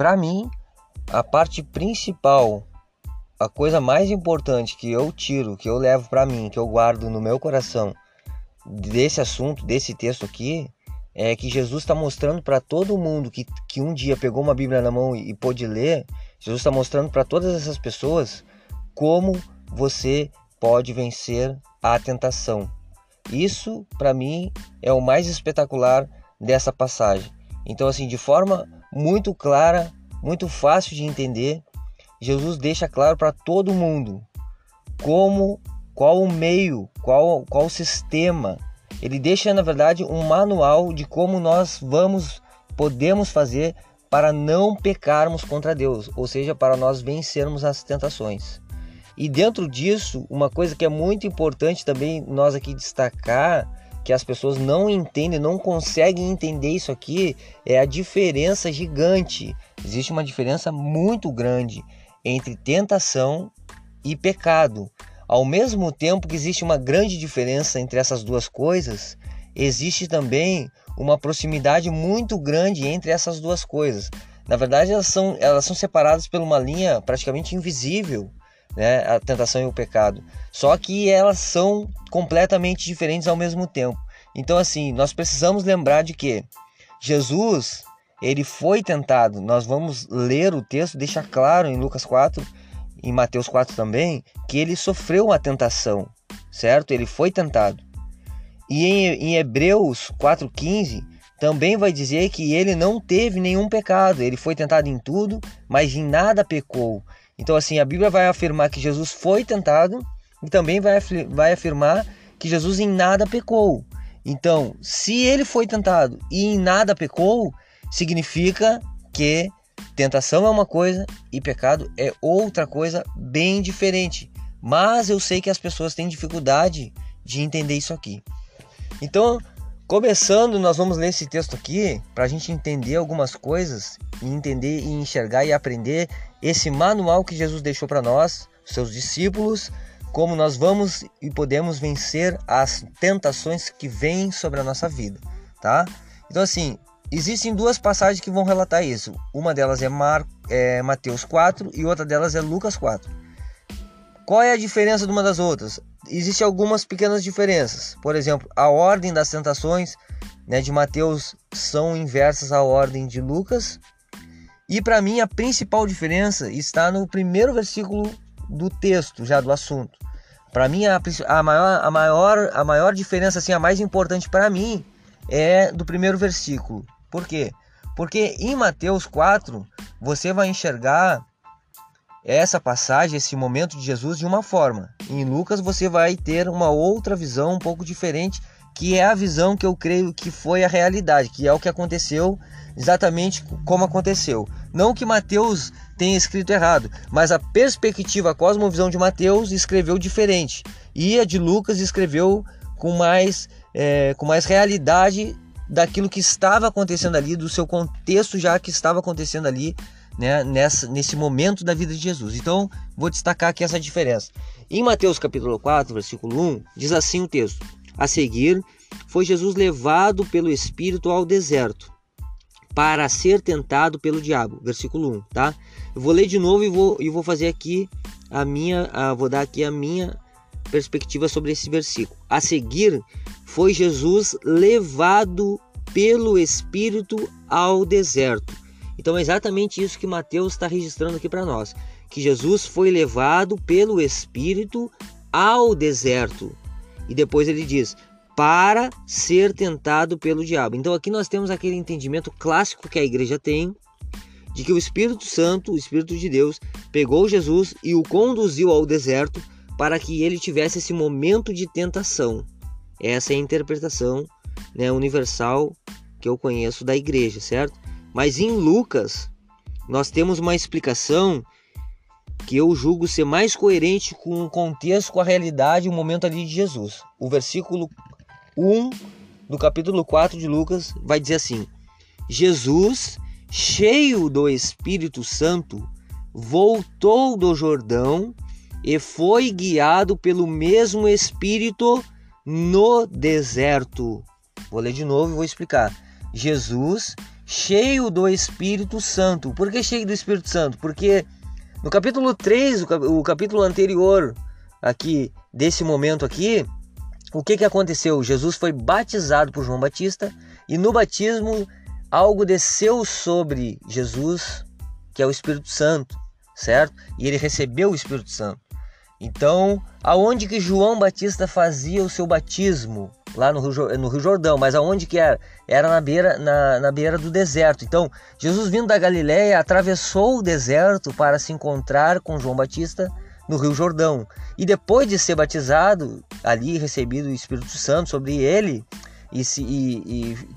para mim, a parte principal, a coisa mais importante que eu tiro, que eu levo para mim, que eu guardo no meu coração desse assunto, desse texto aqui, é que Jesus está mostrando para todo mundo que, que um dia pegou uma Bíblia na mão e, e pôde ler, Jesus está mostrando para todas essas pessoas como você pode vencer a tentação. Isso, para mim, é o mais espetacular dessa passagem. Então, assim, de forma muito clara, muito fácil de entender, Jesus deixa claro para todo mundo como, qual o meio, qual, qual o sistema. Ele deixa, na verdade, um manual de como nós vamos, podemos fazer para não pecarmos contra Deus, ou seja, para nós vencermos as tentações. E dentro disso, uma coisa que é muito importante também nós aqui destacar, que as pessoas não entendem, não conseguem entender isso aqui, é a diferença gigante. Existe uma diferença muito grande entre tentação e pecado. Ao mesmo tempo que existe uma grande diferença entre essas duas coisas, existe também uma proximidade muito grande entre essas duas coisas. Na verdade, elas são, elas são separadas por uma linha praticamente invisível né, a tentação e o pecado. Só que elas são completamente diferentes ao mesmo tempo. Então, assim, nós precisamos lembrar de que Jesus, ele foi tentado. Nós vamos ler o texto, deixa claro em Lucas 4, em Mateus 4 também, que ele sofreu uma tentação, certo? Ele foi tentado. E em, em Hebreus 4,15 também vai dizer que ele não teve nenhum pecado. Ele foi tentado em tudo, mas em nada pecou. Então, assim, a Bíblia vai afirmar que Jesus foi tentado e também vai, vai afirmar que Jesus em nada pecou. Então, se ele foi tentado e em nada pecou, significa que tentação é uma coisa e pecado é outra coisa bem diferente. Mas eu sei que as pessoas têm dificuldade de entender isso aqui. Então, começando, nós vamos ler esse texto aqui para a gente entender algumas coisas e entender e enxergar e aprender esse manual que Jesus deixou para nós, seus discípulos, como nós vamos e podemos vencer as tentações que vêm sobre a nossa vida, tá? Então assim, existem duas passagens que vão relatar isso. Uma delas é, Mar, é Mateus 4 e outra delas é Lucas 4. Qual é a diferença de uma das outras? Existem algumas pequenas diferenças. Por exemplo, a ordem das tentações né, de Mateus são inversas à ordem de Lucas e para mim a principal diferença está no primeiro versículo do texto, já do assunto. Para mim a, a, maior, a, maior, a maior diferença, assim, a mais importante para mim é do primeiro versículo. Por quê? Porque em Mateus 4 você vai enxergar essa passagem, esse momento de Jesus de uma forma. Em Lucas você vai ter uma outra visão um pouco diferente, que é a visão que eu creio que foi a realidade, que é o que aconteceu exatamente como aconteceu. Não que Mateus tenha escrito errado, mas a perspectiva, a cosmovisão de Mateus escreveu diferente. E a de Lucas escreveu com mais, é, com mais realidade daquilo que estava acontecendo ali, do seu contexto já que estava acontecendo ali, né, nessa, nesse momento da vida de Jesus. Então, vou destacar aqui essa diferença. Em Mateus capítulo 4, versículo 1, diz assim o texto: A seguir, foi Jesus levado pelo Espírito ao deserto para ser tentado pelo diabo. Versículo 1, tá? Eu vou ler de novo e vou, e vou fazer aqui a minha, a, vou dar aqui a minha perspectiva sobre esse versículo. A seguir, foi Jesus levado pelo Espírito ao deserto. Então é exatamente isso que Mateus está registrando aqui para nós, que Jesus foi levado pelo Espírito ao deserto. E depois ele diz: para ser tentado pelo diabo. Então aqui nós temos aquele entendimento clássico que a igreja tem de que o Espírito Santo, o Espírito de Deus, pegou Jesus e o conduziu ao deserto para que ele tivesse esse momento de tentação. Essa é a interpretação né, universal que eu conheço da igreja, certo? Mas em Lucas, nós temos uma explicação que eu julgo ser mais coerente com o contexto, com a realidade, o momento ali de Jesus. O versículo 1 do capítulo 4 de Lucas vai dizer assim: Jesus, cheio do Espírito Santo, voltou do Jordão e foi guiado pelo mesmo Espírito no deserto. Vou ler de novo e vou explicar. Jesus, cheio do Espírito Santo. Por que cheio do Espírito Santo? Porque no capítulo 3, o capítulo anterior aqui desse momento aqui, o que que aconteceu? Jesus foi batizado por João Batista e no batismo algo desceu sobre Jesus, que é o Espírito Santo, certo? E ele recebeu o Espírito Santo. Então, aonde que João Batista fazia o seu batismo? Lá no Rio, no Rio Jordão, mas aonde que era? Era na beira, na, na beira do deserto. Então, Jesus vindo da Galiléia atravessou o deserto para se encontrar com João Batista no Rio Jordão. E depois de ser batizado, ali recebido o Espírito Santo sobre ele, e, se, e, e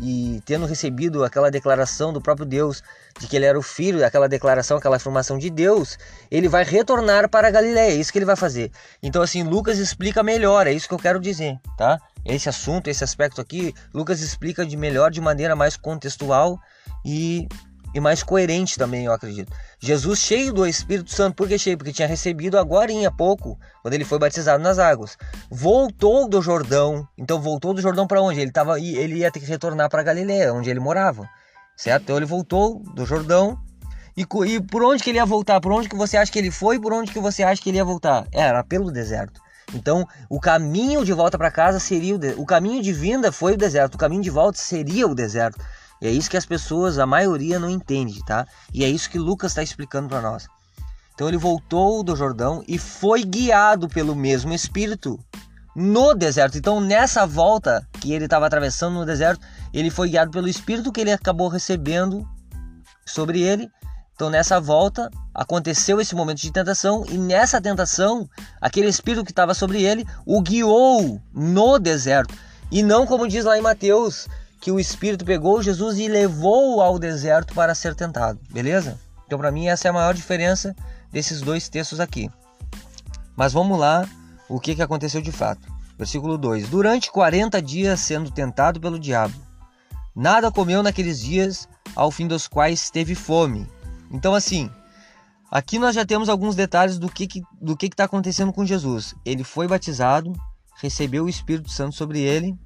e tendo recebido aquela declaração do próprio Deus de que ele era o filho, aquela declaração, aquela afirmação de Deus, ele vai retornar para a Galiléia, é isso que ele vai fazer. Então assim, Lucas explica melhor, é isso que eu quero dizer, tá? Esse assunto, esse aspecto aqui, Lucas explica de melhor, de maneira mais contextual e e mais coerente também, eu acredito. Jesus cheio do Espírito Santo, por que cheio? Porque tinha recebido agora há pouco, quando ele foi batizado nas águas. Voltou do Jordão. Então voltou do Jordão para onde? Ele tava ele ia ter que retornar para Galiléia, onde ele morava. Certo? Então ele voltou do Jordão. E, e por onde que ele ia voltar? Por onde que você acha que ele foi? Por onde que você acha que ele ia voltar? Era pelo deserto. Então, o caminho de volta para casa seria o, de... o caminho de vinda foi o deserto, o caminho de volta seria o deserto. E é isso que as pessoas, a maioria, não entende, tá? E é isso que Lucas está explicando para nós. Então ele voltou do Jordão e foi guiado pelo mesmo Espírito no deserto. Então nessa volta que ele estava atravessando no deserto, ele foi guiado pelo Espírito que ele acabou recebendo sobre ele. Então nessa volta aconteceu esse momento de tentação e nessa tentação aquele Espírito que estava sobre ele o guiou no deserto. E não como diz lá em Mateus que o Espírito pegou Jesus e levou ao deserto para ser tentado, beleza? Então, para mim, essa é a maior diferença desses dois textos aqui. Mas vamos lá, o que, que aconteceu de fato. Versículo 2: Durante 40 dias sendo tentado pelo diabo, nada comeu naqueles dias, ao fim dos quais teve fome. Então, assim, aqui nós já temos alguns detalhes do que está do que que acontecendo com Jesus. Ele foi batizado, recebeu o Espírito Santo sobre ele,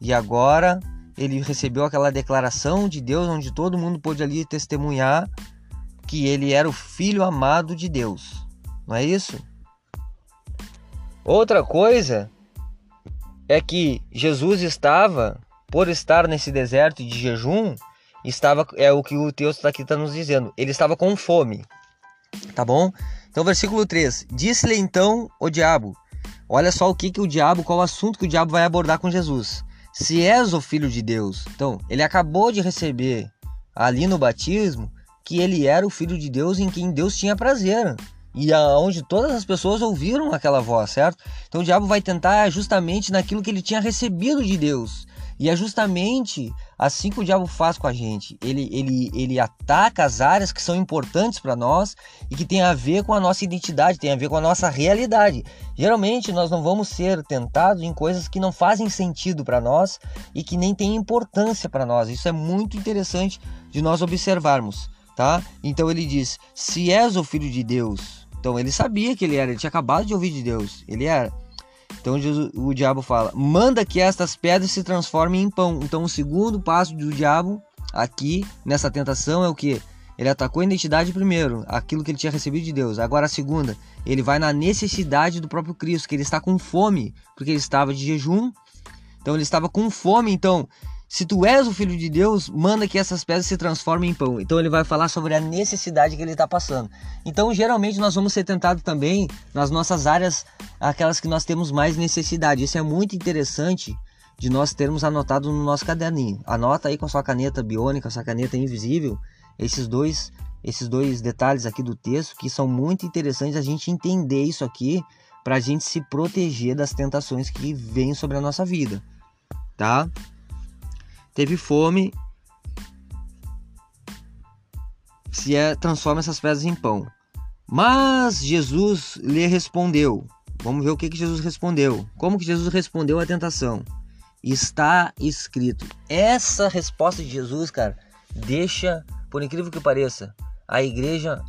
e agora ele recebeu aquela declaração de Deus onde todo mundo pôde ali testemunhar que ele era o filho amado de Deus. Não é isso? Outra coisa é que Jesus estava, por estar nesse deserto de jejum, estava é o que o texto aqui está nos dizendo. Ele estava com fome. Tá bom? Então, versículo 3: Disse-lhe então o diabo. Olha só o que, que o diabo, qual o assunto que o diabo vai abordar com Jesus se és o filho de Deus. Então, ele acabou de receber ali no batismo que ele era o filho de Deus em quem Deus tinha prazer. E aonde todas as pessoas ouviram aquela voz, certo? Então o diabo vai tentar justamente naquilo que ele tinha recebido de Deus. E é justamente assim que o diabo faz com a gente. Ele, ele, ele ataca as áreas que são importantes para nós e que tem a ver com a nossa identidade, tem a ver com a nossa realidade. Geralmente nós não vamos ser tentados em coisas que não fazem sentido para nós e que nem têm importância para nós. Isso é muito interessante de nós observarmos, tá? Então ele diz: "Se és o filho de Deus". Então ele sabia que ele era, ele tinha acabado de ouvir de Deus. Ele era então Jesus, o diabo fala: manda que estas pedras se transformem em pão. Então o segundo passo do diabo aqui nessa tentação é o que? Ele atacou a identidade primeiro, aquilo que ele tinha recebido de Deus. Agora a segunda, ele vai na necessidade do próprio Cristo, que ele está com fome, porque ele estava de jejum. Então ele estava com fome, então se tu és o filho de Deus, manda que essas pedras se transformem em pão. Então ele vai falar sobre a necessidade que ele está passando. Então geralmente nós vamos ser tentados também nas nossas áreas, aquelas que nós temos mais necessidade. Isso é muito interessante de nós termos anotado no nosso caderninho. Anota aí com a sua caneta biônica, sua caneta invisível, esses dois, esses dois detalhes aqui do texto que são muito interessantes a gente entender isso aqui para a gente se proteger das tentações que vêm sobre a nossa vida, tá? Teve fome, se é, transforma essas pedras em pão. Mas Jesus lhe respondeu. Vamos ver o que, que Jesus respondeu. Como que Jesus respondeu à tentação? Está escrito. Essa resposta de Jesus, cara, deixa, por incrível que pareça, a igreja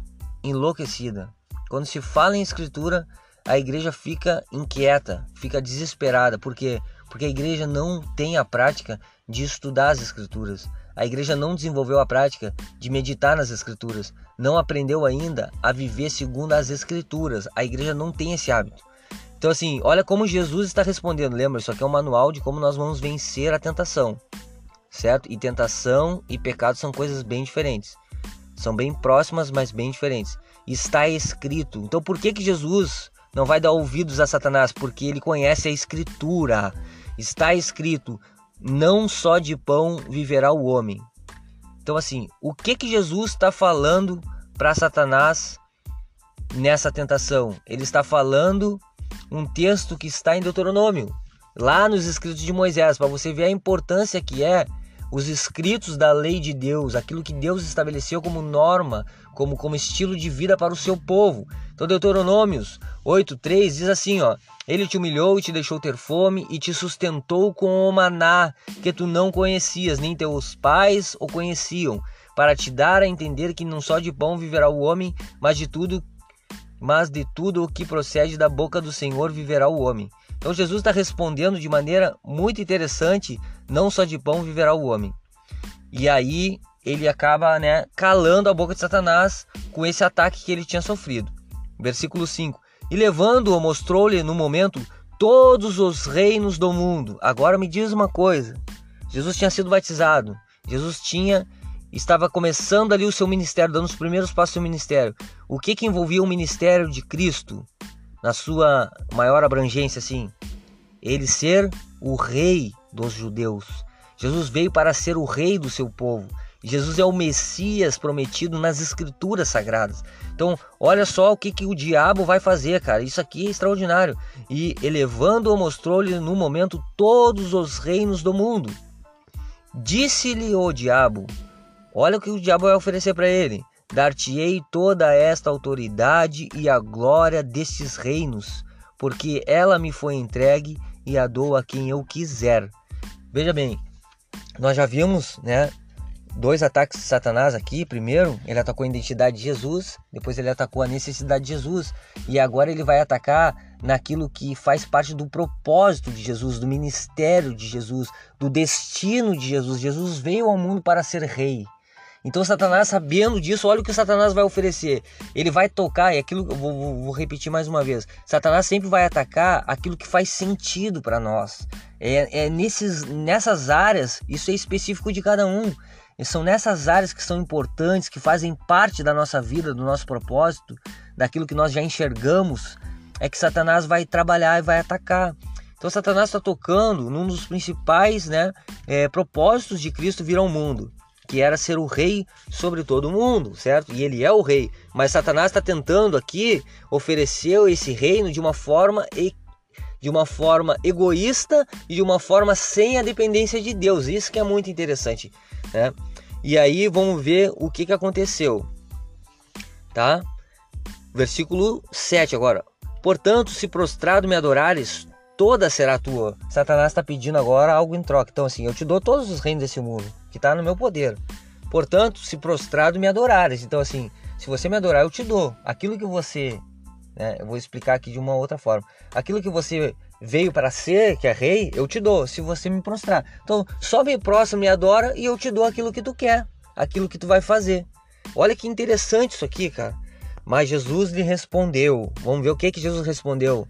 enlouquecida. Quando se fala em escritura, a igreja fica inquieta, fica desesperada. Por quê? Porque a igreja não tem a prática de estudar as escrituras. A igreja não desenvolveu a prática de meditar nas escrituras, não aprendeu ainda a viver segundo as escrituras. A igreja não tem esse hábito. Então assim, olha como Jesus está respondendo. Lembra, isso aqui é um manual de como nós vamos vencer a tentação. Certo? E tentação e pecado são coisas bem diferentes. São bem próximas, mas bem diferentes. Está escrito. Então por que que Jesus não vai dar ouvidos a Satanás? Porque ele conhece a escritura. Está escrito: não só de pão viverá o homem. Então, assim, o que que Jesus está falando para Satanás nessa tentação? Ele está falando um texto que está em Deuteronômio, lá nos escritos de Moisés, para você ver a importância que é os escritos da lei de Deus, aquilo que Deus estabeleceu como norma, como, como estilo de vida para o seu povo. Então, Deuteronômios 8,3 diz assim: ó, Ele te humilhou e te deixou ter fome e te sustentou com o maná que tu não conhecias, nem teus pais o conheciam, para te dar a entender que não só de pão viverá o homem, mas de tudo mas de tudo o que procede da boca do Senhor viverá o homem. Então Jesus está respondendo de maneira muito interessante, não só de pão viverá o homem. E aí ele acaba né, calando a boca de Satanás com esse ataque que ele tinha sofrido. Versículo 5. E levando-o, mostrou-lhe no momento todos os reinos do mundo. Agora me diz uma coisa: Jesus tinha sido batizado, Jesus tinha estava começando ali o seu ministério, dando os primeiros passos do seu ministério. O que que envolvia o ministério de Cristo na sua maior abrangência assim? Ele ser o rei dos judeus. Jesus veio para ser o rei do seu povo. Jesus é o Messias prometido nas escrituras sagradas. Então, olha só o que, que o diabo vai fazer, cara. Isso aqui é extraordinário. E elevando-o, mostrou-lhe no momento todos os reinos do mundo. Disse-lhe o diabo: Olha o que o diabo vai oferecer para ele: Dar-te-ei toda esta autoridade e a glória destes reinos, porque ela me foi entregue e a dou a quem eu quiser. Veja bem, nós já vimos, né, dois ataques de Satanás aqui. Primeiro, ele atacou a identidade de Jesus, depois ele atacou a necessidade de Jesus, e agora ele vai atacar naquilo que faz parte do propósito de Jesus, do ministério de Jesus, do destino de Jesus. Jesus veio ao mundo para ser rei. Então Satanás, sabendo disso, olha o que Satanás vai oferecer. Ele vai tocar, e aquilo vou, vou, vou, repetir mais uma vez. Satanás sempre vai atacar aquilo que faz sentido para nós. É, é nesses, nessas áreas, isso é específico de cada um. E são nessas áreas que são importantes, que fazem parte da nossa vida, do nosso propósito, daquilo que nós já enxergamos, é que Satanás vai trabalhar e vai atacar. Então Satanás está tocando num dos principais né, é, propósitos de Cristo vir ao mundo, que era ser o rei sobre todo mundo, certo? E ele é o rei. Mas Satanás está tentando aqui oferecer esse reino de uma forma de uma forma egoísta e de uma forma sem a dependência de Deus. Isso que é muito interessante, né? E aí vamos ver o que, que aconteceu, tá? Versículo 7 agora. Portanto, se prostrado me adorares, toda será tua. Satanás está pedindo agora algo em troca. Então, assim, eu te dou todos os reinos desse mundo, que está no meu poder. Portanto, se prostrado me adorares. Então, assim, se você me adorar, eu te dou. Aquilo que você. Né, eu vou explicar aqui de uma outra forma. Aquilo que você veio para ser, que é rei, eu te dou, se você me prostrar. Então, só me prostra, me adora e eu te dou aquilo que tu quer, aquilo que tu vai fazer. Olha que interessante isso aqui, cara. Mas Jesus lhe respondeu. Vamos ver o que que Jesus respondeu.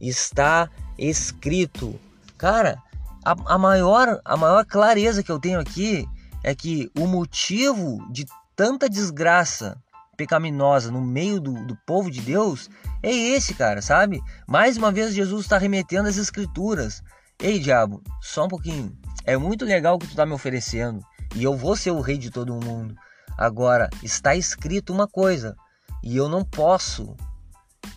Está escrito. Cara, a, a, maior, a maior clareza que eu tenho aqui é que o motivo de tanta desgraça pecaminosa no meio do, do povo de Deus é esse, cara, sabe? Mais uma vez Jesus está remetendo às escrituras. Ei, diabo, só um pouquinho. É muito legal o que tu está me oferecendo e eu vou ser o rei de todo mundo. Agora, está escrito uma coisa e eu não posso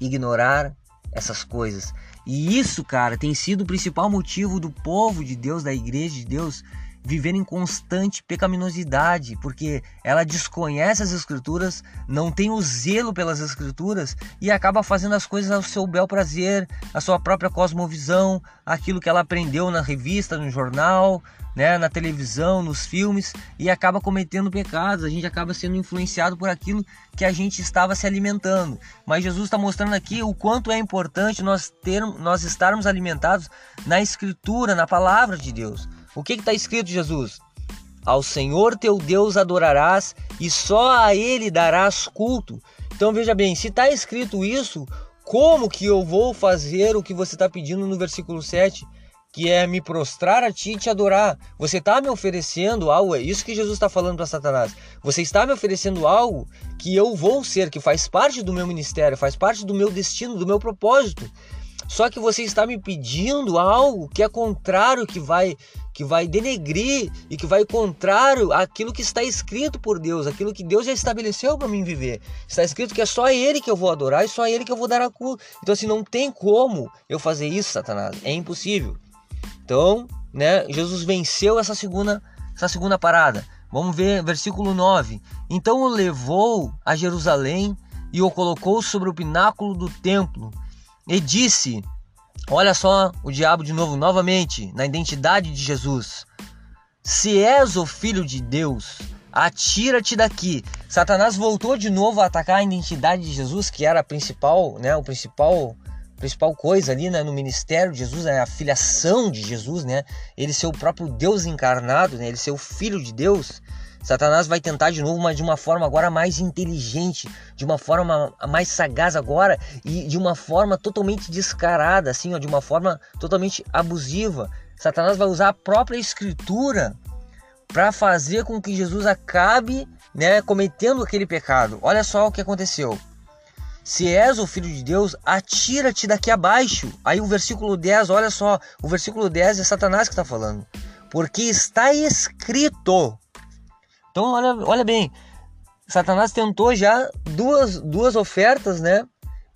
ignorar essas coisas. E isso, cara, tem sido o principal motivo do povo de Deus, da igreja de Deus, viver em constante pecaminosidade, porque ela desconhece as escrituras, não tem o zelo pelas escrituras e acaba fazendo as coisas ao seu bel prazer, a sua própria cosmovisão, aquilo que ela aprendeu na revista, no jornal, né, na televisão, nos filmes e acaba cometendo pecados. A gente acaba sendo influenciado por aquilo que a gente estava se alimentando. Mas Jesus está mostrando aqui o quanto é importante nós ter, nós estarmos alimentados na Escritura, na palavra de Deus. O que está escrito, Jesus? Ao Senhor teu Deus adorarás e só a Ele darás culto. Então veja bem, se está escrito isso, como que eu vou fazer o que você está pedindo no versículo 7? que é me prostrar a ti e te adorar. Você está me oferecendo algo, é isso que Jesus está falando para Satanás. Você está me oferecendo algo que eu vou ser, que faz parte do meu ministério, faz parte do meu destino, do meu propósito. Só que você está me pedindo algo que é contrário, que vai que vai denegrir e que vai contrário àquilo que está escrito por Deus, aquilo que Deus já estabeleceu para mim viver. Está escrito que é só Ele que eu vou adorar e só Ele que eu vou dar a culpa. Então, assim, não tem como eu fazer isso, Satanás. É impossível. Então, né, Jesus venceu essa segunda, essa segunda parada. Vamos ver versículo 9. Então o levou a Jerusalém e o colocou sobre o pináculo do templo e disse: Olha só o diabo de novo, novamente, na identidade de Jesus. Se és o filho de Deus, atira-te daqui. Satanás voltou de novo a atacar a identidade de Jesus, que era a principal, né, o principal principal coisa ali né, no ministério de Jesus, né, a filiação de Jesus, né, ele ser o próprio Deus encarnado, né, ele ser o filho de Deus. Satanás vai tentar de novo, mas de uma forma agora mais inteligente, de uma forma mais sagaz agora e de uma forma totalmente descarada, assim, ó, de uma forma totalmente abusiva. Satanás vai usar a própria escritura para fazer com que Jesus acabe, né, cometendo aquele pecado. Olha só o que aconteceu. Se és o filho de Deus, atira-te daqui abaixo. Aí o versículo 10, olha só, o versículo 10 é Satanás que está falando. Porque está escrito. Então, olha, olha bem, Satanás tentou já duas, duas ofertas, né?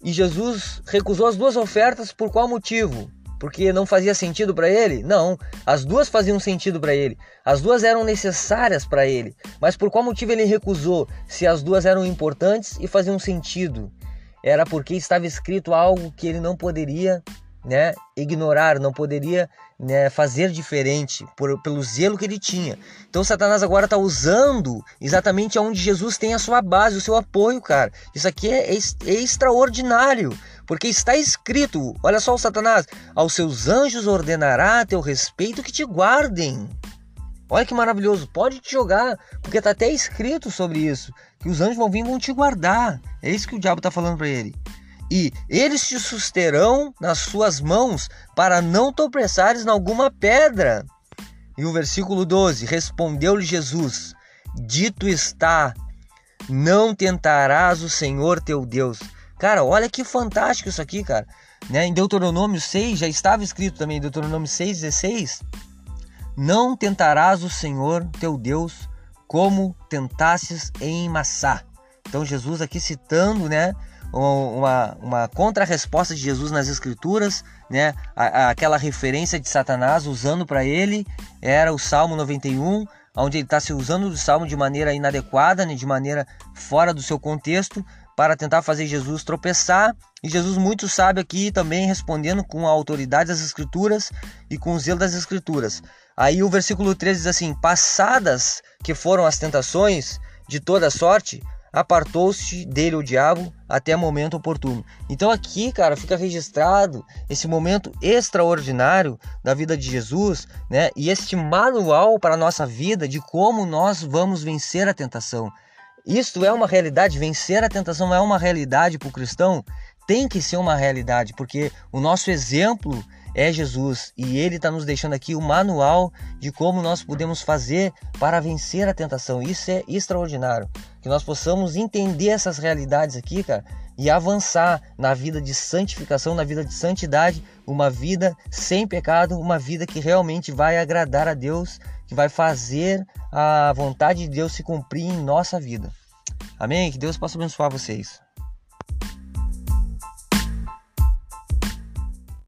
E Jesus recusou as duas ofertas por qual motivo? Porque não fazia sentido para ele? Não, as duas faziam sentido para ele. As duas eram necessárias para ele. Mas por qual motivo ele recusou? Se as duas eram importantes e faziam sentido? Era porque estava escrito algo que ele não poderia né, ignorar, não poderia né, fazer diferente por, pelo zelo que ele tinha. Então Satanás agora está usando exatamente onde Jesus tem a sua base, o seu apoio, cara. Isso aqui é, é, é extraordinário, porque está escrito, olha só o Satanás, aos seus anjos ordenará a teu respeito que te guardem. Olha que maravilhoso, pode te jogar, porque está até escrito sobre isso, que os anjos vão vir e vão te guardar. É isso que o diabo está falando para ele e eles te susterão nas suas mãos para não tropeçares em alguma pedra. E o versículo 12: Respondeu-lhe Jesus: Dito está, não tentarás o Senhor teu Deus. Cara, olha que fantástico isso aqui, cara. Né? Em Deuteronômio 6, já estava escrito também, Deuteronômio 6, 16: Não tentarás o Senhor teu Deus como tentasses em Massá. Então Jesus aqui citando, né, uma, uma contra-resposta de Jesus nas Escrituras, né? aquela referência de Satanás usando para ele era o Salmo 91, onde ele está se usando do Salmo de maneira inadequada, né? de maneira fora do seu contexto, para tentar fazer Jesus tropeçar. E Jesus muito sabe aqui também respondendo com a autoridade das Escrituras e com o zelo das Escrituras. Aí o versículo 13 diz assim: Passadas que foram as tentações de toda sorte, apartou-se dele o diabo até momento oportuno. Então aqui, cara, fica registrado esse momento extraordinário da vida de Jesus, né? E este manual para a nossa vida de como nós vamos vencer a tentação. Isto é uma realidade, vencer a tentação é uma realidade para o cristão, tem que ser uma realidade, porque o nosso exemplo é Jesus e ele está nos deixando aqui o manual de como nós podemos fazer para vencer a tentação. Isso é extraordinário. Que nós possamos entender essas realidades aqui, cara, e avançar na vida de santificação, na vida de santidade, uma vida sem pecado, uma vida que realmente vai agradar a Deus, que vai fazer a vontade de Deus se cumprir em nossa vida. Amém? Que Deus possa abençoar vocês.